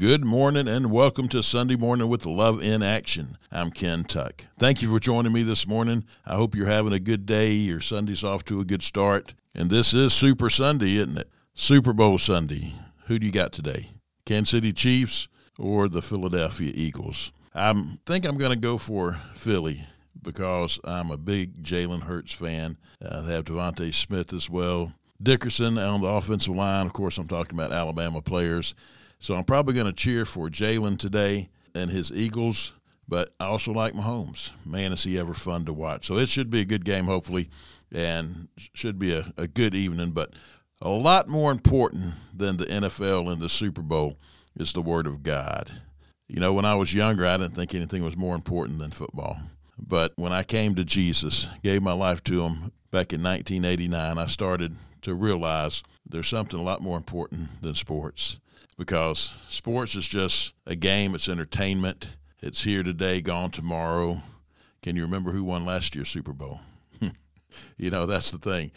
Good morning and welcome to Sunday Morning with Love in Action. I'm Ken Tuck. Thank you for joining me this morning. I hope you're having a good day. Your Sunday's off to a good start. And this is Super Sunday, isn't it? Super Bowl Sunday. Who do you got today? Kansas City Chiefs or the Philadelphia Eagles? I think I'm going to go for Philly because I'm a big Jalen Hurts fan. Uh, they have DeVonta Smith as well. Dickerson on the offensive line. Of course, I'm talking about Alabama players. So I'm probably going to cheer for Jalen today and his Eagles, but I also like Mahomes. Man, is he ever fun to watch. So it should be a good game, hopefully, and should be a, a good evening. But a lot more important than the NFL and the Super Bowl is the Word of God. You know, when I was younger, I didn't think anything was more important than football. But when I came to Jesus, gave my life to Him back in 1989, I started to realize there's something a lot more important than sports because sports is just a game, it's entertainment. It's here today, gone tomorrow. Can you remember who won last year's Super Bowl? you know, that's the thing.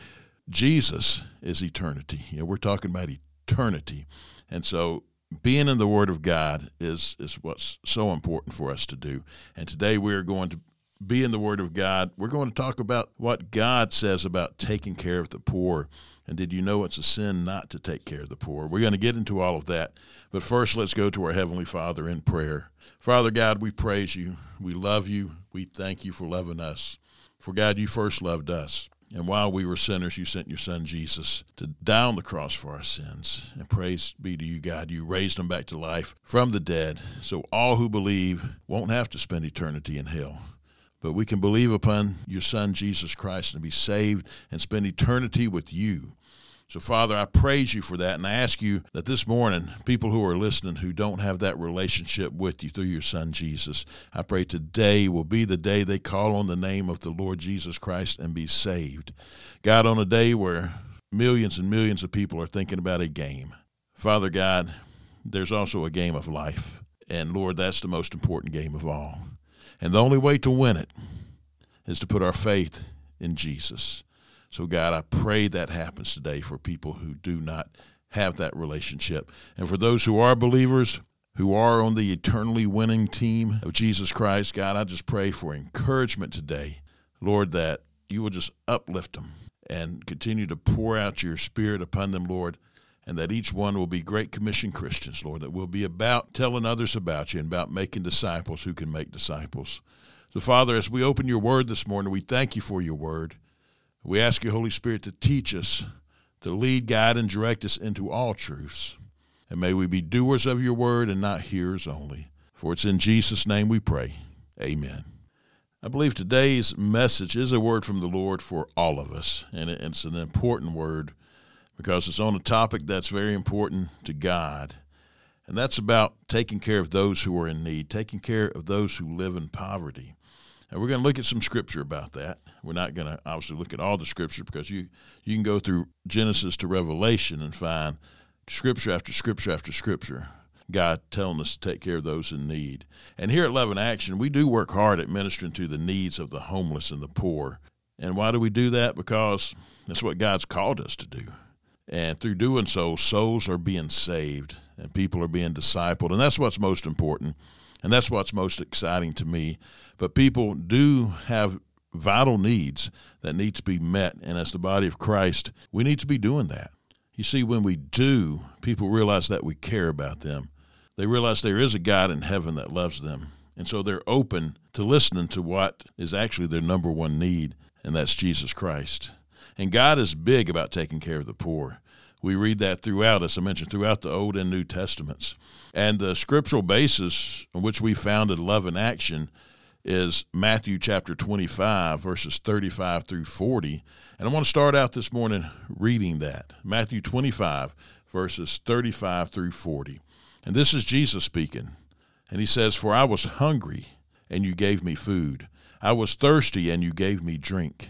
Jesus is eternity. You know, we're talking about eternity. And so being in the Word of God is is what's so important for us to do. And today we are going to be in the Word of God. We're going to talk about what God says about taking care of the poor. And did you know it's a sin not to take care of the poor? We're going to get into all of that. But first, let's go to our Heavenly Father in prayer. Father God, we praise you. We love you. We thank you for loving us. For God, you first loved us. And while we were sinners, you sent your son Jesus to die on the cross for our sins. And praise be to you, God. You raised him back to life from the dead. So all who believe won't have to spend eternity in hell but we can believe upon your Son, Jesus Christ, and be saved and spend eternity with you. So, Father, I praise you for that. And I ask you that this morning, people who are listening who don't have that relationship with you through your Son, Jesus, I pray today will be the day they call on the name of the Lord Jesus Christ and be saved. God, on a day where millions and millions of people are thinking about a game, Father God, there's also a game of life. And Lord, that's the most important game of all. And the only way to win it is to put our faith in Jesus. So, God, I pray that happens today for people who do not have that relationship. And for those who are believers, who are on the eternally winning team of Jesus Christ, God, I just pray for encouragement today. Lord, that you will just uplift them and continue to pour out your spirit upon them, Lord, and that each one will be Great Commission Christians, Lord, that will be about telling others about you and about making disciples who can make disciples. So, Father, as we open your word this morning, we thank you for your word. We ask you, Holy Spirit, to teach us, to lead, guide, and direct us into all truths. And may we be doers of your word and not hearers only. For it's in Jesus' name we pray. Amen. I believe today's message is a word from the Lord for all of us, and it's an important word because it's on a topic that's very important to God. And that's about taking care of those who are in need, taking care of those who live in poverty. And we're going to look at some scripture about that. We're not going to obviously look at all the scripture because you, you can go through Genesis to Revelation and find scripture after scripture after scripture. God telling us to take care of those in need. And here at Love in Action, we do work hard at ministering to the needs of the homeless and the poor. And why do we do that? Because that's what God's called us to do. And through doing so, souls are being saved and people are being discipled. And that's what's most important. And that's what's most exciting to me. But people do have vital needs that need to be met. And as the body of Christ, we need to be doing that. You see, when we do, people realize that we care about them. They realize there is a God in heaven that loves them. And so they're open to listening to what is actually their number one need, and that's Jesus Christ. And God is big about taking care of the poor. We read that throughout, as I mentioned, throughout the Old and New Testaments. And the scriptural basis on which we founded Love in Action is Matthew chapter 25, verses 35 through 40. And I want to start out this morning reading that. Matthew 25, verses 35 through 40. And this is Jesus speaking. And he says, For I was hungry, and you gave me food. I was thirsty, and you gave me drink.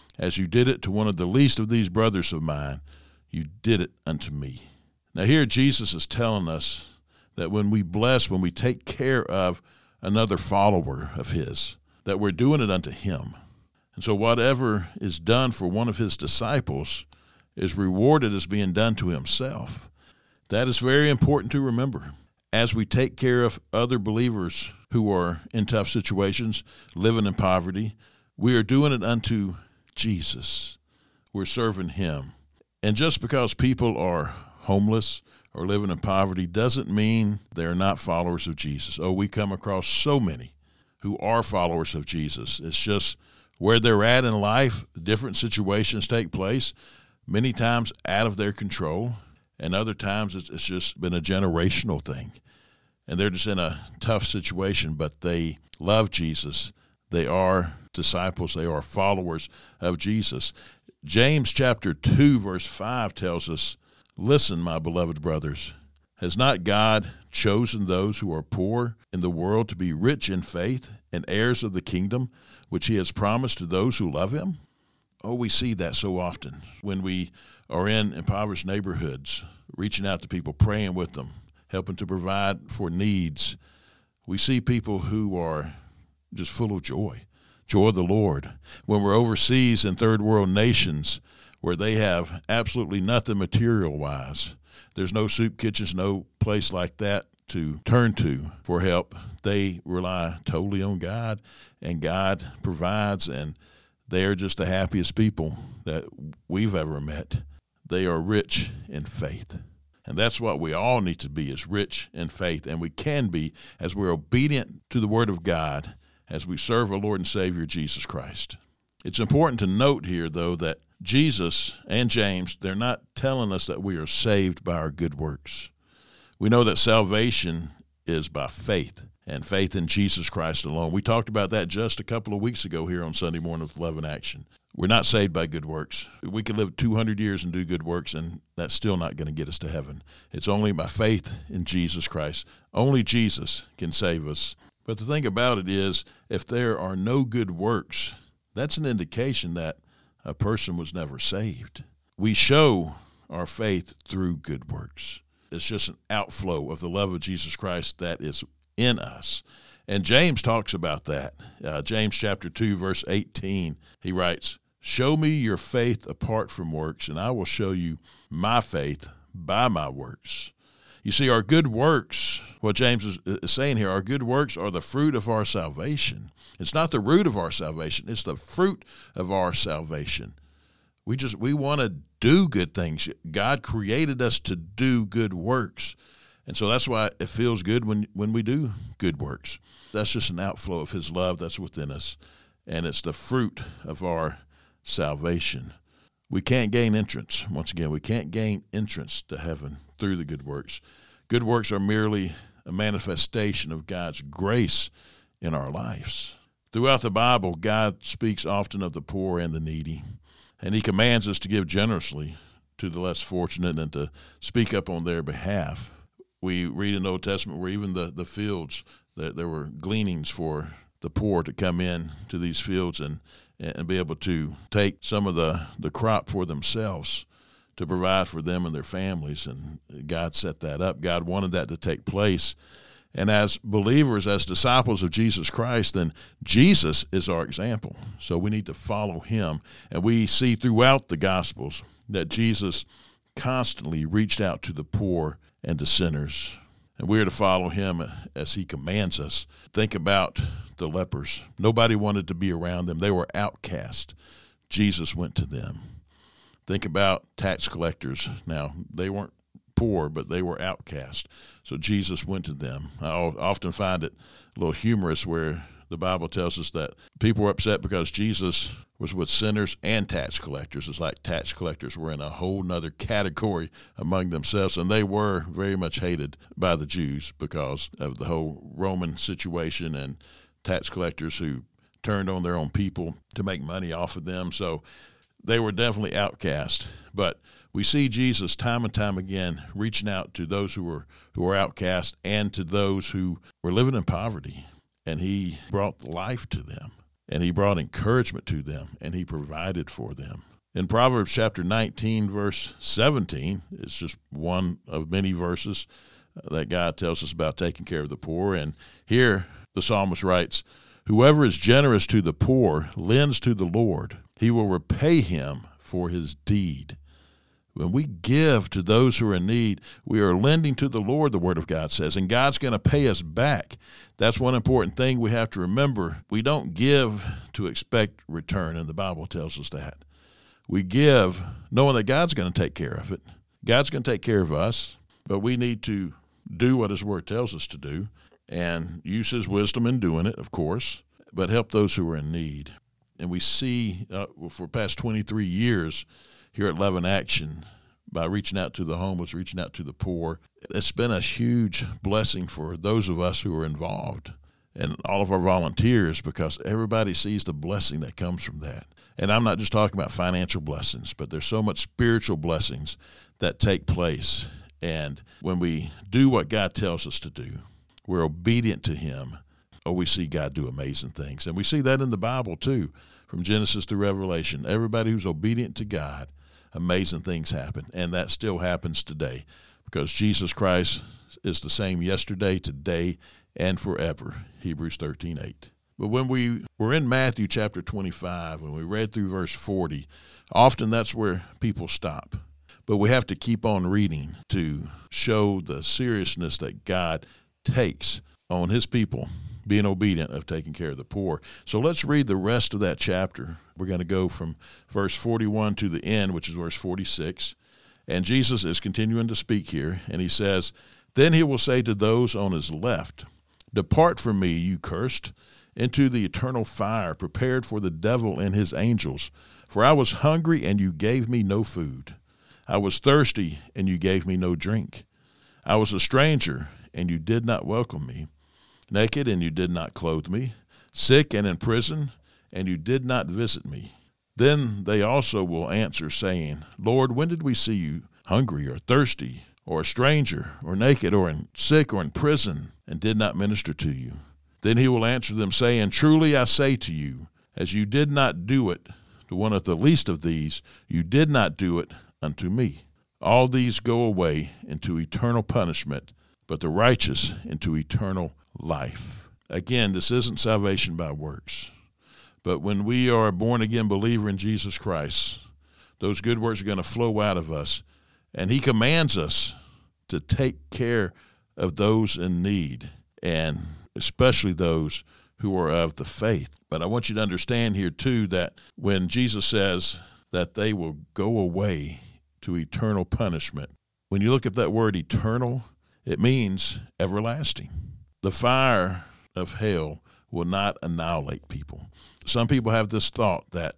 as you did it to one of the least of these brothers of mine, you did it unto me. Now, here Jesus is telling us that when we bless, when we take care of another follower of his, that we're doing it unto him. And so, whatever is done for one of his disciples is rewarded as being done to himself. That is very important to remember. As we take care of other believers who are in tough situations, living in poverty, we are doing it unto Jesus. We're serving Him. And just because people are homeless or living in poverty doesn't mean they're not followers of Jesus. Oh, we come across so many who are followers of Jesus. It's just where they're at in life, different situations take place, many times out of their control, and other times it's, it's just been a generational thing. And they're just in a tough situation, but they love Jesus. They are disciples, they are followers of Jesus. James chapter 2, verse 5 tells us Listen, my beloved brothers, has not God chosen those who are poor in the world to be rich in faith and heirs of the kingdom which he has promised to those who love him? Oh, we see that so often when we are in impoverished neighborhoods, reaching out to people, praying with them, helping to provide for needs. We see people who are just full of joy, joy of the Lord. When we're overseas in third world nations, where they have absolutely nothing material wise. There's no soup kitchens, no place like that to turn to for help. They rely totally on God, and God provides, and they are just the happiest people that we've ever met. They are rich in faith. And that's what we all need to be is rich in faith. And we can be as we're obedient to the Word of God as we serve our Lord and Savior Jesus Christ. It's important to note here, though, that Jesus and James, they're not telling us that we are saved by our good works. We know that salvation is by faith and faith in Jesus Christ alone. We talked about that just a couple of weeks ago here on Sunday morning with Love in Action. We're not saved by good works. We could live 200 years and do good works, and that's still not going to get us to heaven. It's only by faith in Jesus Christ. Only Jesus can save us. But the thing about it is, if there are no good works, that's an indication that a person was never saved. We show our faith through good works. It's just an outflow of the love of Jesus Christ that is in us. And James talks about that. Uh, James chapter 2, verse 18, he writes, Show me your faith apart from works, and I will show you my faith by my works. You see, our good works, what James is, is saying here, our good works are the fruit of our salvation. It's not the root of our salvation, it's the fruit of our salvation. We just we want to do good things. God created us to do good works. And so that's why it feels good when when we do good works. That's just an outflow of his love that's within us. And it's the fruit of our salvation. We can't gain entrance. Once again, we can't gain entrance to heaven through the good works. Good works are merely a manifestation of God's grace in our lives. Throughout the Bible, God speaks often of the poor and the needy, and He commands us to give generously to the less fortunate and to speak up on their behalf. We read in the Old Testament where even the, the fields, that there were gleanings for the poor to come in to these fields and, and be able to take some of the, the crop for themselves to provide for them and their families. And God set that up. God wanted that to take place. And as believers, as disciples of Jesus Christ, then Jesus is our example. So we need to follow him. And we see throughout the Gospels that Jesus constantly reached out to the poor and to sinners. And we are to follow him as he commands us. Think about the lepers. Nobody wanted to be around them, they were outcast. Jesus went to them. Think about tax collectors. Now, they weren't poor, but they were outcast. So Jesus went to them. I often find it a little humorous where the Bible tells us that people were upset because Jesus was with sinners and tax collectors. It's like tax collectors were in a whole nother category among themselves, and they were very much hated by the Jews because of the whole Roman situation and tax collectors who turned on their own people to make money off of them. So they were definitely outcast. But we see Jesus time and time again reaching out to those who were who were outcast and to those who were living in poverty. And he brought life to them and he brought encouragement to them and he provided for them. In Proverbs chapter 19, verse 17, it's just one of many verses uh, that God tells us about taking care of the poor. And here the psalmist writes, Whoever is generous to the poor lends to the Lord, he will repay him for his deed. When we give to those who are in need, we are lending to the Lord, the Word of God says, and God's going to pay us back. That's one important thing we have to remember. We don't give to expect return, and the Bible tells us that. We give knowing that God's going to take care of it. God's going to take care of us, but we need to do what His Word tells us to do and use His wisdom in doing it, of course, but help those who are in need. And we see uh, for past 23 years here at Love in Action by reaching out to the homeless, reaching out to the poor. It's been a huge blessing for those of us who are involved and all of our volunteers because everybody sees the blessing that comes from that. And I'm not just talking about financial blessings, but there's so much spiritual blessings that take place. And when we do what God tells us to do, we're obedient to Him, oh, we see God do amazing things. And we see that in the Bible too, from Genesis to Revelation. Everybody who's obedient to God, amazing things happen. And that still happens today because Jesus Christ is the same yesterday, today, and forever. Hebrews 13 8. But when we were in Matthew chapter 25, when we read through verse 40, often that's where people stop. But we have to keep on reading to show the seriousness that God takes on his people being obedient of taking care of the poor. So let's read the rest of that chapter. We're going to go from verse 41 to the end, which is verse 46. And Jesus is continuing to speak here, and he says, Then he will say to those on his left, Depart from me, you cursed, into the eternal fire prepared for the devil and his angels. For I was hungry, and you gave me no food. I was thirsty, and you gave me no drink. I was a stranger, and you did not welcome me. Naked, and you did not clothe me. Sick and in prison, and you did not visit me. Then they also will answer, saying, Lord, when did we see you hungry or thirsty, or a stranger, or naked, or in sick, or in prison, and did not minister to you? Then he will answer them, saying, Truly I say to you, as you did not do it to one of the least of these, you did not do it unto me. All these go away into eternal punishment, but the righteous into eternal life. Again, this isn't salvation by works. But when we are a born again believer in Jesus Christ, those good works are going to flow out of us. And He commands us to take care of those in need. And especially those who are of the faith. But I want you to understand here, too, that when Jesus says that they will go away to eternal punishment, when you look at that word eternal, it means everlasting. The fire of hell will not annihilate people. Some people have this thought that,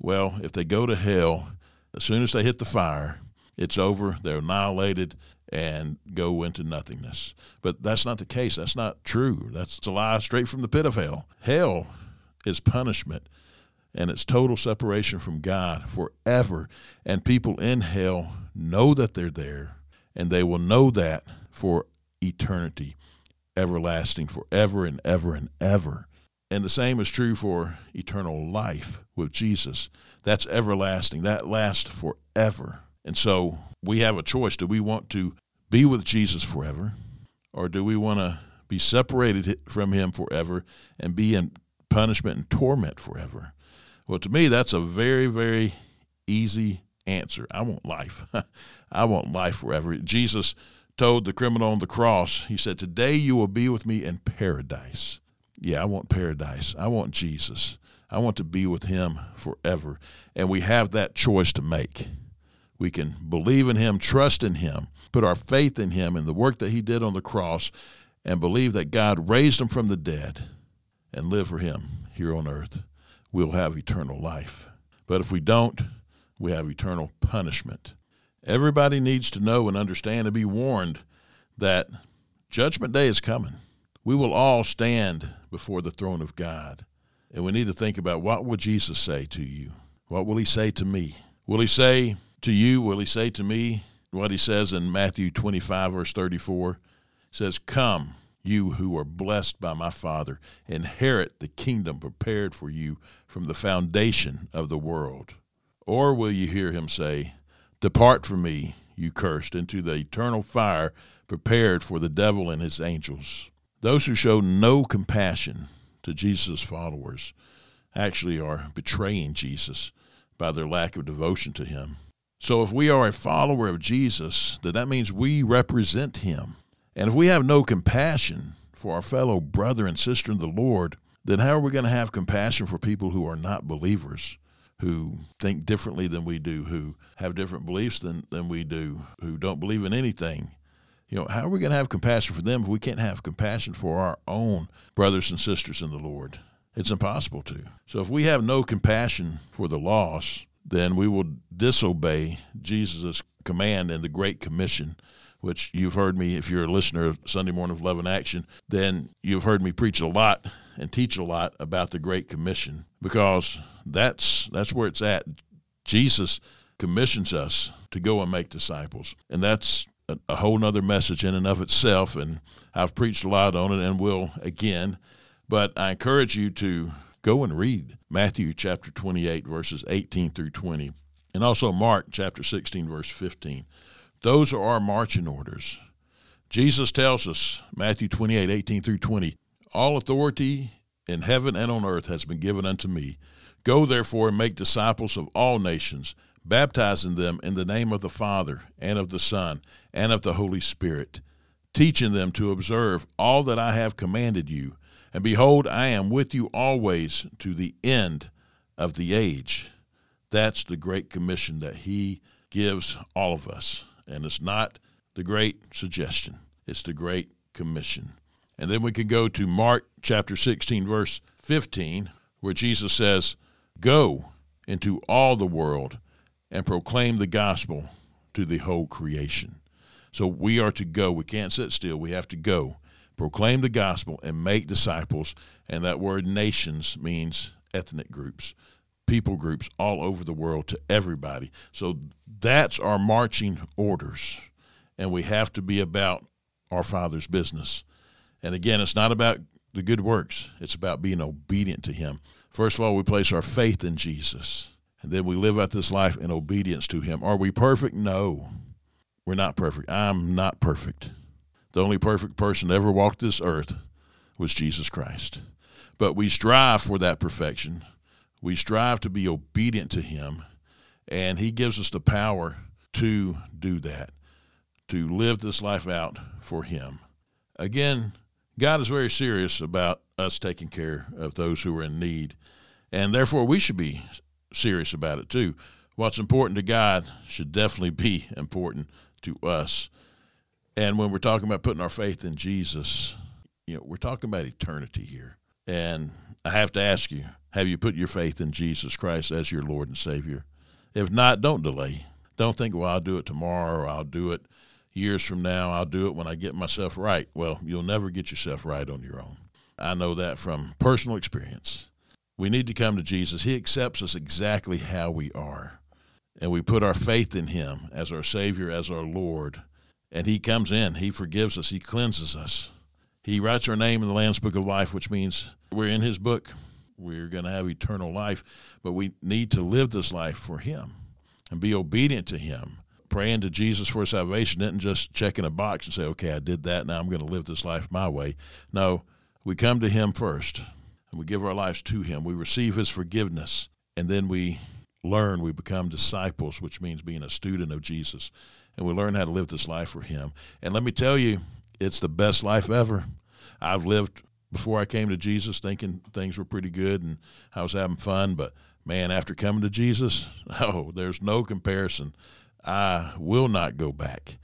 well, if they go to hell, as soon as they hit the fire, it's over, they're annihilated, and go into nothingness. But that's not the case. That's not true. That's a lie straight from the pit of hell. Hell is punishment and it's total separation from God forever. And people in hell know that they're there and they will know that for eternity, everlasting, forever and ever and ever. And the same is true for eternal life with Jesus. That's everlasting. That lasts forever. And so we have a choice. Do we want to be with Jesus forever, or do we want to be separated from him forever and be in punishment and torment forever? Well, to me, that's a very, very easy answer. I want life. I want life forever. Jesus told the criminal on the cross, He said, Today you will be with me in paradise. Yeah, I want paradise. I want Jesus. I want to be with Him forever. And we have that choice to make. We can believe in Him, trust in Him, put our faith in Him and the work that He did on the cross, and believe that God raised Him from the dead and live for Him here on earth. We'll have eternal life. But if we don't, we have eternal punishment. Everybody needs to know and understand and be warned that Judgment Day is coming. We will all stand before the throne of God. And we need to think about what will Jesus say to you? What will he say to me? Will he say, to you, will he say to me what he says in Matthew 25, verse 34? He says, Come, you who are blessed by my Father, inherit the kingdom prepared for you from the foundation of the world. Or will you hear him say, Depart from me, you cursed, into the eternal fire prepared for the devil and his angels? Those who show no compassion to Jesus' followers actually are betraying Jesus by their lack of devotion to him. So if we are a follower of Jesus, then that means we represent him. And if we have no compassion for our fellow brother and sister in the Lord, then how are we going to have compassion for people who are not believers, who think differently than we do, who have different beliefs than, than we do, who don't believe in anything? You know, how are we going to have compassion for them if we can't have compassion for our own brothers and sisters in the Lord? It's impossible to. So if we have no compassion for the lost, then we will disobey Jesus' command in the Great Commission, which you've heard me, if you're a listener of Sunday Morning of Love in Action, then you've heard me preach a lot and teach a lot about the Great Commission because that's that's where it's at. Jesus commissions us to go and make disciples. And that's a, a whole nother message in and of itself. And I've preached a lot on it and will again. But I encourage you to go and read Matthew chapter 28, verses 18 through 20, and also Mark chapter 16, verse 15. Those are our marching orders. Jesus tells us, Matthew 28, 18 through 20, All authority in heaven and on earth has been given unto me. Go therefore and make disciples of all nations, baptizing them in the name of the Father, and of the Son, and of the Holy Spirit, teaching them to observe all that I have commanded you. And behold, I am with you always to the end of the age. That's the great commission that he gives all of us. And it's not the great suggestion, it's the great commission. And then we can go to Mark chapter 16, verse 15, where Jesus says, Go into all the world and proclaim the gospel to the whole creation. So we are to go. We can't sit still. We have to go proclaim the gospel, and make disciples. And that word nations means ethnic groups, people groups all over the world to everybody. So that's our marching orders. And we have to be about our Father's business. And again, it's not about the good works, it's about being obedient to Him. First of all, we place our faith in Jesus. And then we live out this life in obedience to Him. Are we perfect? No. We're not perfect. I'm not perfect. The only perfect person to ever walked this earth was Jesus Christ. But we strive for that perfection. We strive to be obedient to Him, and He gives us the power to do that, to live this life out for Him. Again, God is very serious about us taking care of those who are in need, and therefore we should be serious about it too. What's important to God should definitely be important to us. And when we're talking about putting our faith in Jesus, you know, we're talking about eternity here. And I have to ask you, have you put your faith in Jesus Christ as your Lord and Savior? If not, don't delay. Don't think, well, I'll do it tomorrow or I'll do it years from now. I'll do it when I get myself right. Well, you'll never get yourself right on your own. I know that from personal experience. We need to come to Jesus. He accepts us exactly how we are. And we put our faith in Him as our Savior, as our Lord and he comes in. He forgives us. He cleanses us. He writes our name in the Lamb's Book of Life, which means we're in his book. We're going to have eternal life, but we need to live this life for him and be obedient to him. Praying to Jesus for salvation isn't just checking a box and say, okay, I did that. Now I'm going to live this life my way. No, we come to him first and we give our lives to him. We receive his forgiveness and then we learn. We become disciples, which means being a student of Jesus and we learn how to live this life for Him. And let me tell you, it's the best life ever. I've lived before I came to Jesus thinking things were pretty good and I was having fun, but man, after coming to Jesus, oh, there's no comparison. I will not go back.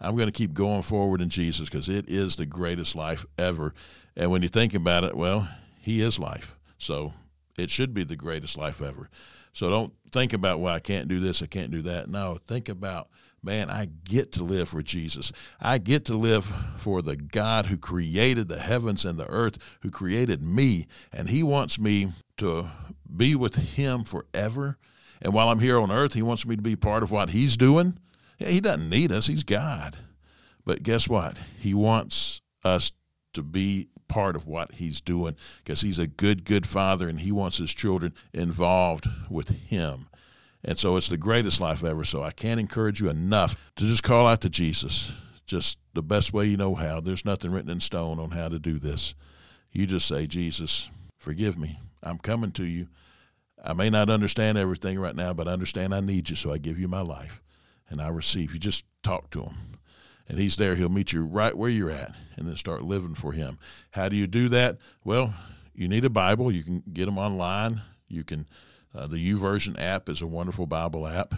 I'm going to keep going forward in Jesus because it is the greatest life ever. And when you think about it, well, He is life. So it should be the greatest life ever. So don't think about, well, I can't do this, I can't do that. No, think about man, I get to live for Jesus. I get to live for the God who created the heavens and the earth, who created me, and He wants me to be with Him forever And while I'm here on earth, He wants me to be part of what He's doing. He doesn't need us, He's God. But guess what? He wants us to be part of what He's doing because He's a good, good Father and He wants His children involved with Him. And so it's the greatest life ever. So I can't encourage you enough to just call out to Jesus, just the best way you know how. There's nothing written in stone on how to do this. You just say, Jesus, forgive me. I'm coming to you. I may not understand everything right now, but I understand I need you, so I give you my life and I receive. You just talk to him. And he's there. He'll meet you right where you're at and then start living for him. How do you do that? Well, you need a Bible. You can get them online. You can uh, the YouVersion app is a wonderful Bible app,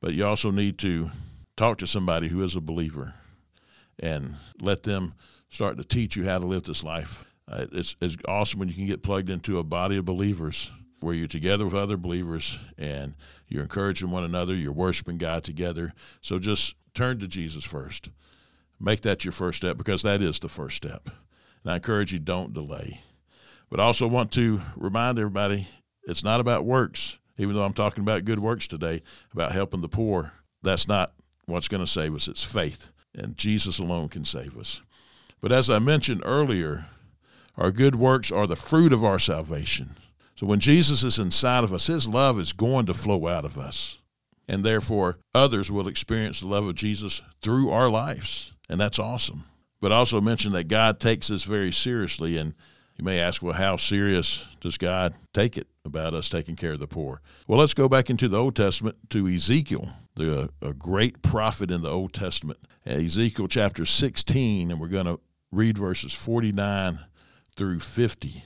but you also need to talk to somebody who is a believer and let them start to teach you how to live this life. Uh, it's, it's awesome when you can get plugged into a body of believers where you're together with other believers and you're encouraging one another, you're worshiping God together. So just turn to Jesus first. Make that your first step because that is the first step. And I encourage you, don't delay. But I also want to remind everybody it's not about works, even though I'm talking about good works today, about helping the poor. That's not what's going to save us. It's faith, and Jesus alone can save us. But as I mentioned earlier, our good works are the fruit of our salvation. So when Jesus is inside of us, his love is going to flow out of us. And therefore, others will experience the love of Jesus through our lives. And that's awesome. But I also mentioned that God takes this very seriously. And you may ask, well, how serious does God take it about us taking care of the poor? Well, let's go back into the Old Testament to Ezekiel, the a great prophet in the Old Testament. Ezekiel chapter 16, and we're going to read verses 49 through 50.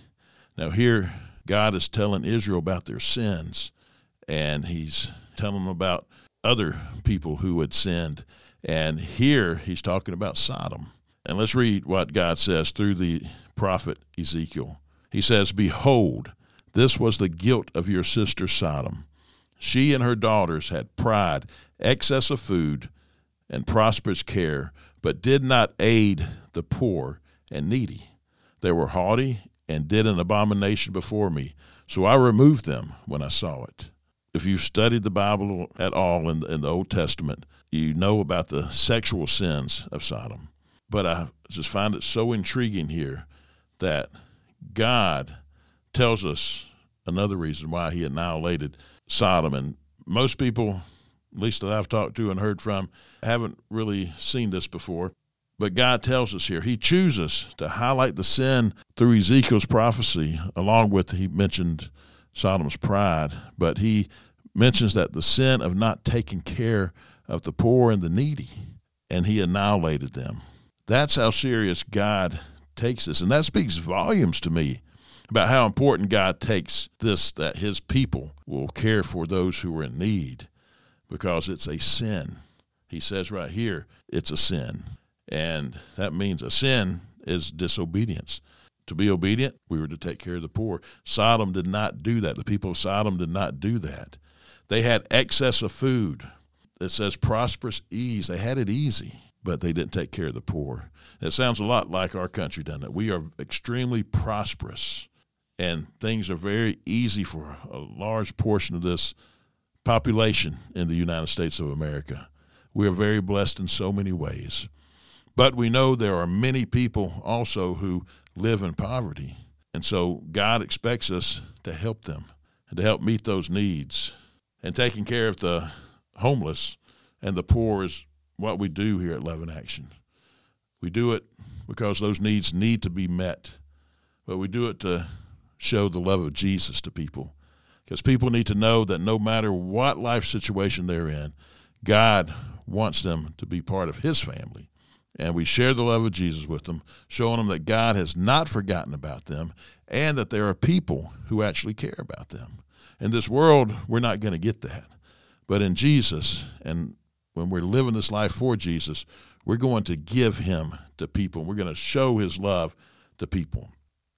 Now, here, God is telling Israel about their sins, and he's telling them about other people who had sinned. And here, he's talking about Sodom. And let's read what God says through the prophet Ezekiel. He says, Behold, this was the guilt of your sister Sodom. She and her daughters had pride, excess of food, and prosperous care, but did not aid the poor and needy. They were haughty and did an abomination before me, so I removed them when I saw it. If you've studied the Bible at all in, the Old Testament, you know about the sexual sins of Sodom. But I just find it so intriguing here that God tells us another reason why he annihilated Sodom. And most people, at least that I've talked to and heard from, haven't really seen this before. But God tells us here, He chooses to highlight the sin through Ezekiel's prophecy, along with, He mentioned Sodom's pride, but He mentions that the sin of not taking care of the poor and the needy, and He annihilated them. That's how serious God takes this. And that speaks volumes to me about how important God takes this that his people will care for those who are in need because it's a sin. He says right here, it's a sin. And that means a sin is disobedience. To be obedient, we were to take care of the poor. Sodom did not do that. The people of Sodom did not do that. They had excess of food. It says prosperous ease. They had it easy but they didn't take care of the poor. It sounds a lot like our country, doesn't it? We are extremely prosperous, and things are very easy for a large portion of this population in the United States of America. We are very blessed in so many ways. But we know there are many people also who live in poverty. And so God expects us to help them and to help meet those needs. And taking care of the homeless and the poor is what we do here at Love in Action. We do it because those needs need to be met, but we do it to show the love of Jesus to people. Because people need to know that no matter what life situation they're in, God wants them to be part of His family. And we share the love of Jesus with them, showing them that God has not forgotten about them and that there are people who actually care about them. In this world, we're not going to get that. But in Jesus and when we're living this life for Jesus, we're going to give him to people. We're going to show his love to people.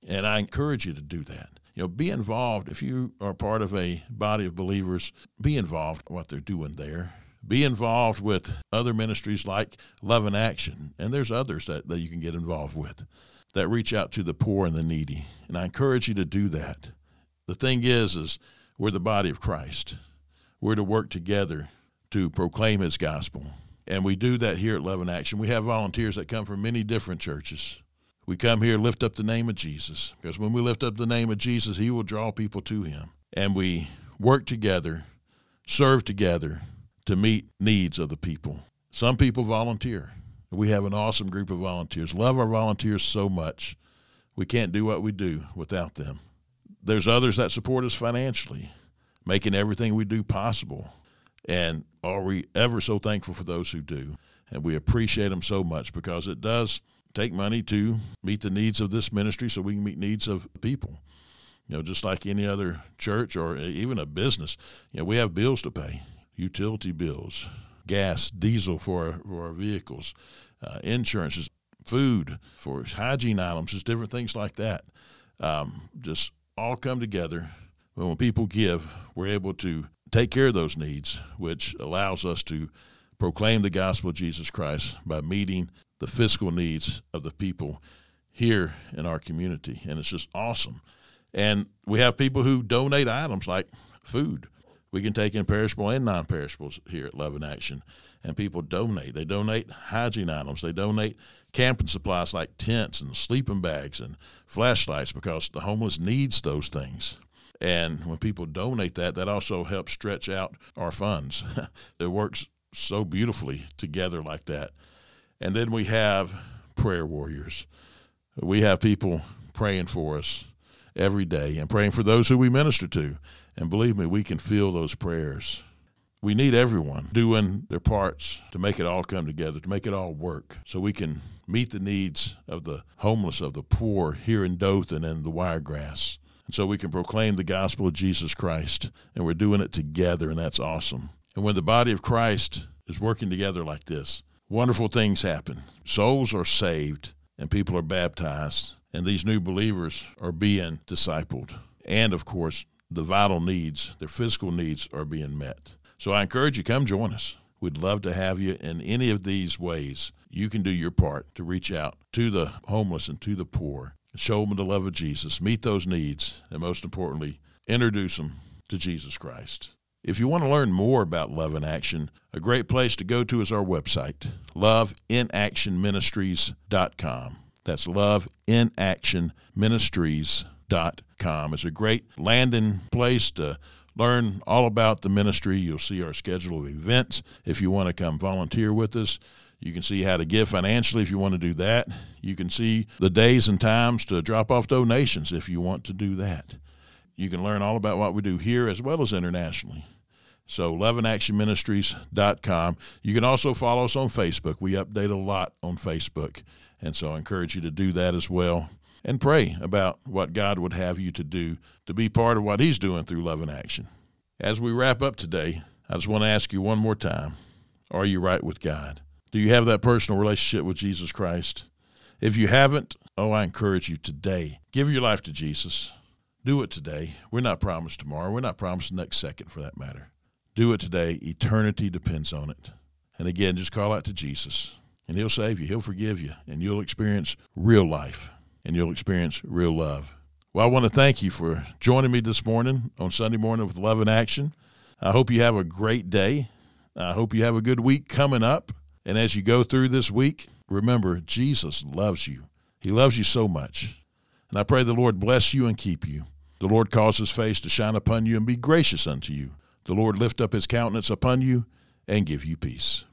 And I encourage you to do that. You know, be involved. If you are part of a body of believers, be involved in what they're doing there. Be involved with other ministries like Love in Action. And there's others that, that you can get involved with that reach out to the poor and the needy. And I encourage you to do that. The thing is, is we're the body of Christ. we're to work together to proclaim his gospel. And we do that here at Love in Action. We have volunteers that come from many different churches. We come here, lift up the name of Jesus, because when we lift up the name of Jesus, he will draw people to him. And we work together, serve together to meet needs of the people. Some people volunteer. We have an awesome group of volunteers. Love our volunteers so much. We can't do what we do without them. There's others that support us financially, making everything we do possible. And are we ever so thankful for those who do? And we appreciate them so much because it does take money to meet the needs of this ministry so we can meet needs of people. You know, just like any other church or even a business, you know, we have bills to pay, utility bills, gas, diesel for our, for our vehicles, uh, insurances, food for hygiene items, just different things like that. Um, just all come together. When people give, we're able to take care of those needs, which allows us to proclaim the gospel of Jesus Christ by meeting the fiscal needs of the people here in our community. And it's just awesome. And we have people who donate items like food. We can take in perishable and non perishables here at Love in Action. And people donate. They donate hygiene items. They donate camping supplies like tents and sleeping bags and flashlights because the homeless needs those things. And when people donate that, that also helps stretch out our funds. it works so beautifully together like that. And then we have prayer warriors. We have people praying for us every day and praying for those who we minister to. And believe me, we can feel those prayers. We need everyone doing their parts to make it all come together, to make it all work, so we can meet the needs of the homeless, of the poor here in Dothan and the Wiregrass. And so we can proclaim the gospel of Jesus Christ. And we're doing it together, and that's awesome. And when the body of Christ is working together like this, wonderful things happen. Souls are saved, and people are baptized, and these new believers are being discipled. And of course, the vital needs, their physical needs, are being met. So I encourage you, come join us. We'd love to have you in any of these ways. You can do your part to reach out to the homeless and to the poor show them the love of Jesus, meet those needs, and most importantly, introduce them to Jesus Christ. If you want to learn more about Love in Action, a great place to go to is our website, loveinaction.ministries.com. That's loveinaction.ministries.com. It's a great landing place to learn all about the ministry. You'll see our schedule of events if you want to come volunteer with us. You can see how to give financially if you want to do that. You can see the days and times to drop off donations if you want to do that. You can learn all about what we do here as well as internationally. So, loveinaction.ministries.com. You can also follow us on Facebook. We update a lot on Facebook. And so I encourage you to do that as well and pray about what God would have you to do to be part of what He's doing through Love in Action. As we wrap up today, I just want to ask you one more time Are you right with God? Do you have that personal relationship with Jesus Christ? If you haven't, oh, I encourage you today. Give your life to Jesus. Do it today. We're not promised tomorrow. We're not promised the next second for that matter. Do it today. Eternity depends on it. And again, just call out to Jesus, and He'll save you. He'll forgive you, and you'll experience real life, and you'll experience real love. Well, I want to thank you for joining me this morning on Sunday morning with Love in Action. I hope you have a great day. I hope you have a good week coming up. And as you go through this week, remember, Jesus loves you. He loves you so much. And I pray the Lord bless you and keep you. The Lord cause his face to shine upon you and be gracious unto you. The Lord lift up his countenance upon you and give you peace.